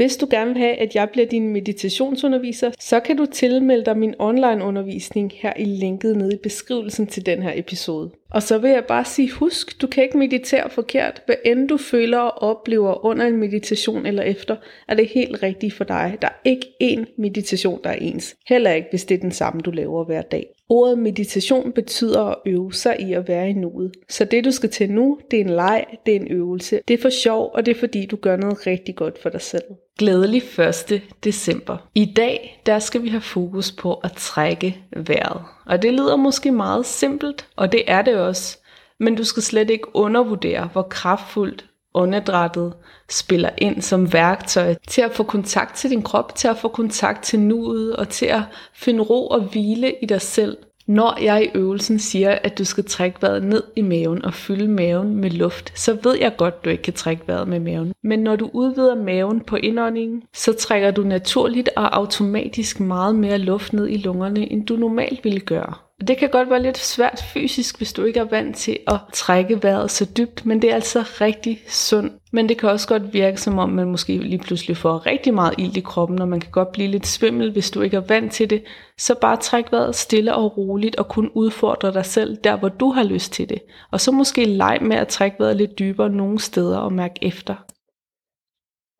Hvis du gerne vil have, at jeg bliver din meditationsunderviser, så kan du tilmelde dig min online undervisning her i linket nede i beskrivelsen til den her episode. Og så vil jeg bare sige, husk, du kan ikke meditere forkert. Hvad end du føler og oplever under en meditation eller efter, er det helt rigtigt for dig. Der er ikke én meditation, der er ens. Heller ikke, hvis det er den samme, du laver hver dag. Ordet meditation betyder at øve sig i at være i nuet. Så det du skal til nu, det er en leg, det er en øvelse. Det er for sjov, og det er fordi du gør noget rigtig godt for dig selv. Glædelig 1. december. I dag, der skal vi have fokus på at trække vejret. Og det lyder måske meget simpelt, og det er det også. Men du skal slet ikke undervurdere, hvor kraftfuldt åndedrættet spiller ind som værktøj til at få kontakt til din krop, til at få kontakt til nuet og til at finde ro og hvile i dig selv. Når jeg i øvelsen siger, at du skal trække vejret ned i maven og fylde maven med luft, så ved jeg godt, du ikke kan trække vejret med maven. Men når du udvider maven på indåndingen, så trækker du naturligt og automatisk meget mere luft ned i lungerne, end du normalt ville gøre. Det kan godt være lidt svært fysisk, hvis du ikke er vant til at trække vejret så dybt, men det er altså rigtig sundt. Men det kan også godt virke som om, man måske lige pludselig får rigtig meget ild i kroppen, og man kan godt blive lidt svimmel, hvis du ikke er vant til det. Så bare træk vejret stille og roligt, og kun udfordre dig selv der, hvor du har lyst til det. Og så måske leg med at trække vejret lidt dybere nogle steder og mærke efter.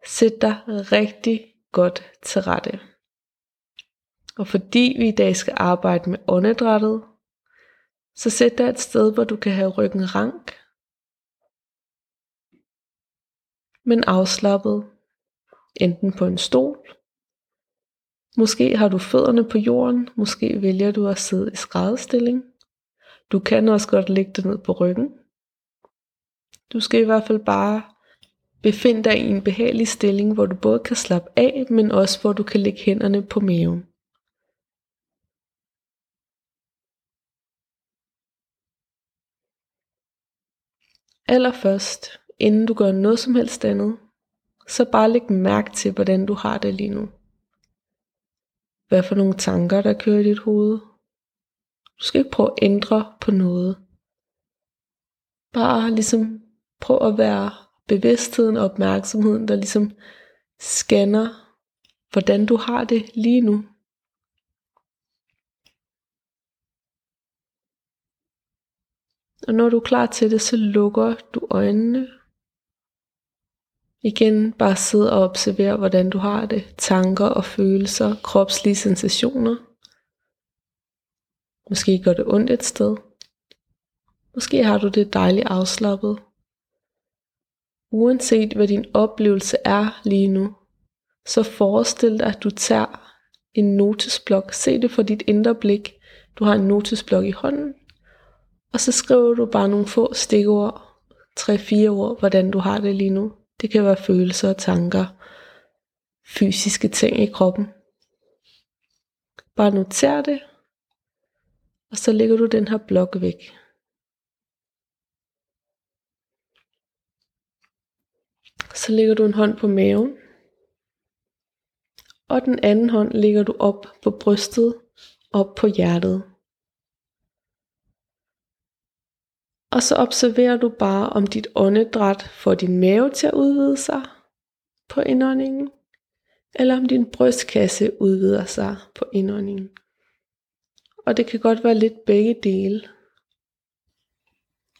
Sæt dig rigtig godt til rette. Og fordi vi i dag skal arbejde med åndedrættet, så sæt dig et sted, hvor du kan have ryggen rank, men afslappet, enten på en stol, måske har du fødderne på jorden, måske vælger du at sidde i skrædstilling. Du kan også godt lægge dig ned på ryggen. Du skal i hvert fald bare befinde dig i en behagelig stilling, hvor du både kan slappe af, men også hvor du kan lægge hænderne på maven. Allerførst, inden du gør noget som helst andet, så bare læg mærke til, hvordan du har det lige nu. Hvad for nogle tanker, der kører i dit hoved. Du skal ikke prøve at ændre på noget. Bare ligesom prøv at være bevidstheden og opmærksomheden, der ligesom scanner, hvordan du har det lige nu. Og når du er klar til det, så lukker du øjnene. Igen bare sid og observer, hvordan du har det. Tanker og følelser, kropslige sensationer. Måske gør det ondt et sted. Måske har du det dejligt afslappet. Uanset hvad din oplevelse er lige nu, så forestil dig, at du tager en notesblok. Se det for dit indre blik. Du har en notesblok i hånden, og så skriver du bare nogle få stikord, tre-fire ord, hvordan du har det lige nu. Det kan være følelser og tanker, fysiske ting i kroppen. Bare noter det, og så lægger du den her blok væk. Så lægger du en hånd på maven, og den anden hånd lægger du op på brystet, op på hjertet. Og så observerer du bare, om dit åndedræt får din mave til at udvide sig på indåndingen, eller om din brystkasse udvider sig på indåndingen. Og det kan godt være lidt begge dele.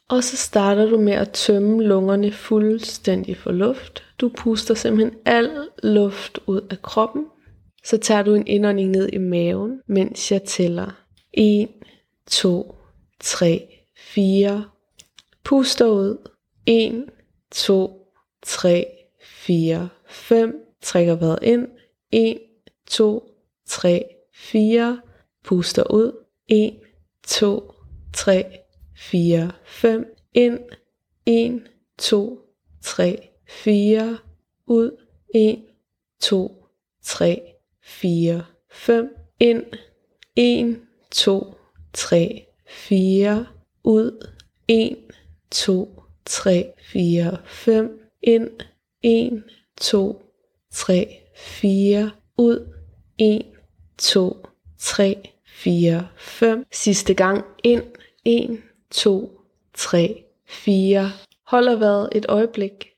Og så starter du med at tømme lungerne fuldstændig for luft. Du puster simpelthen al luft ud af kroppen. Så tager du en indånding ned i maven, mens jeg tæller 1, 2, 3, 4. Puster ud. 1, 2, 3, 4, 5. Trækker vejret ind. 1, 2, 3, 4. Puster ud. 1, 2, 3, 4, 5. Ind. 1, 2, 3, 4. Ud. 1, 2, 3, 4, 5. Ind. 1, 2, 3, 4. Ud. 1, 2, 3, 4, 5. Ind. 1, 2, 3, 4. Ud. 1, 2, 3, 4, 5. Sidste gang ind. 1, 2, 3, 4. Holder vejret et øjeblik.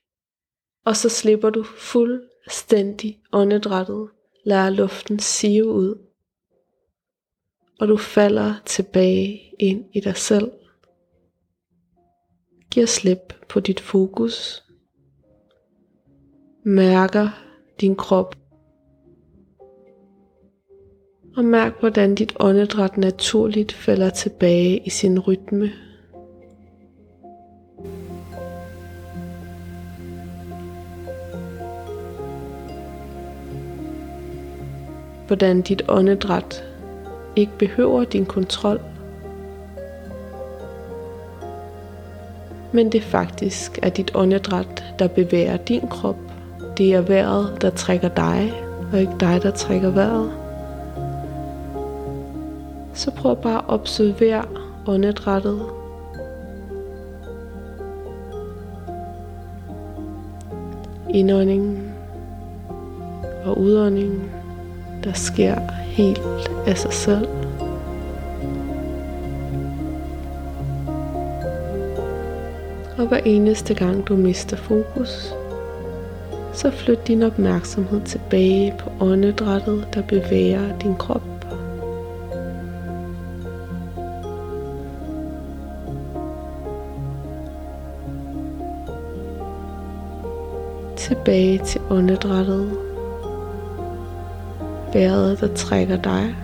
Og så slipper du fuldstændig åndedrættet. Lad luften sive ud. Og du falder tilbage ind i dig selv giver slip på dit fokus. Mærker din krop og mærk hvordan dit åndedræt naturligt falder tilbage i sin rytme. Hvordan dit åndedræt ikke behøver din kontrol, men det faktisk er dit åndedræt, der bevæger din krop. Det er vejret, der trækker dig, og ikke dig, der trækker vejret så prøv bare at observere åndedrættet. Indåndingen og udåndingen, der sker helt af sig selv. Og hver eneste gang du mister fokus, så flyt din opmærksomhed tilbage på åndedrættet, der bevæger din krop. tilbage til åndedrættet. Vejret, der trækker dig.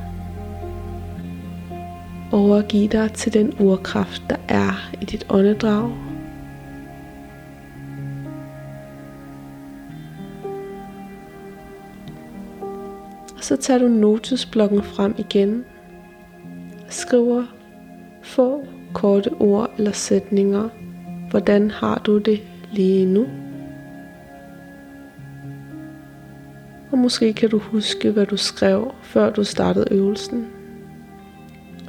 Overgiv dig til den urkraft, der er i dit åndedrag. Så tager du notesblokken frem igen og skriver få korte ord eller sætninger. Hvordan har du det lige nu? Og måske kan du huske, hvad du skrev, før du startede øvelsen.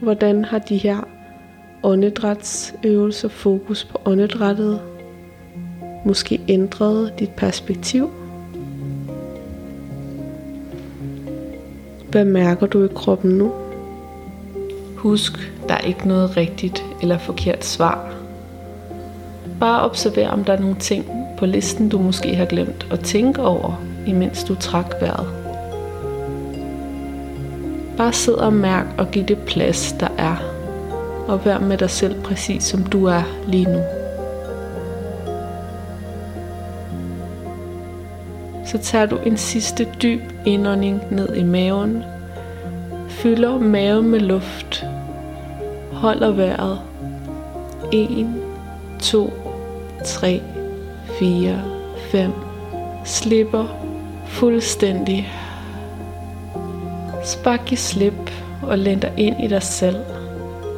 Hvordan har de her åndedrætsøvelser fokus på åndedrættet måske ændret dit perspektiv? Hvad mærker du i kroppen nu? Husk, der er ikke noget rigtigt eller forkert svar. Bare observer, om der er nogle ting på listen, du måske har glemt at tænke over, imens du trak vejret. Bare sid og mærk og giv det plads, der er, og vær med dig selv præcis som du er lige nu. Så tager du en sidste dyb indånding ned i maven, fylder maven med luft, holder vejret 1, 2, 3, 4, 5, slipper fuldstændig. Spark i slip og læn dig ind i dig selv.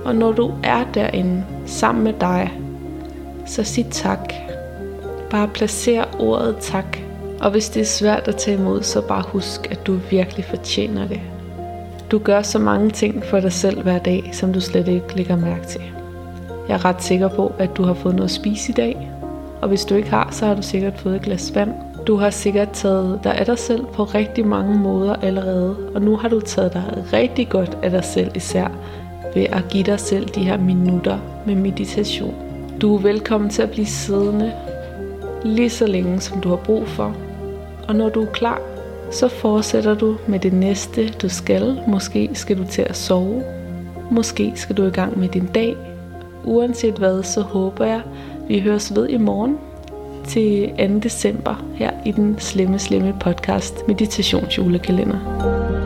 Og når du er derinde, sammen med dig, så sig tak. Bare placer ordet tak. Og hvis det er svært at tage imod, så bare husk, at du virkelig fortjener det. Du gør så mange ting for dig selv hver dag, som du slet ikke lægger mærke til. Jeg er ret sikker på, at du har fået noget at spise i dag. Og hvis du ikke har, så har du sikkert fået et glas vand. Du har sikkert taget dig af dig selv på rigtig mange måder allerede. Og nu har du taget dig rigtig godt af dig selv især ved at give dig selv de her minutter med meditation. Du er velkommen til at blive siddende lige så længe, som du har brug for. Og når du er klar, så fortsætter du med det næste, du skal. Måske skal du til at sove. Måske skal du i gang med din dag. Uanset hvad, så håber jeg, vi høres ved i morgen til 2. december her i den slemme, slemme podcast Meditationsjulekalender.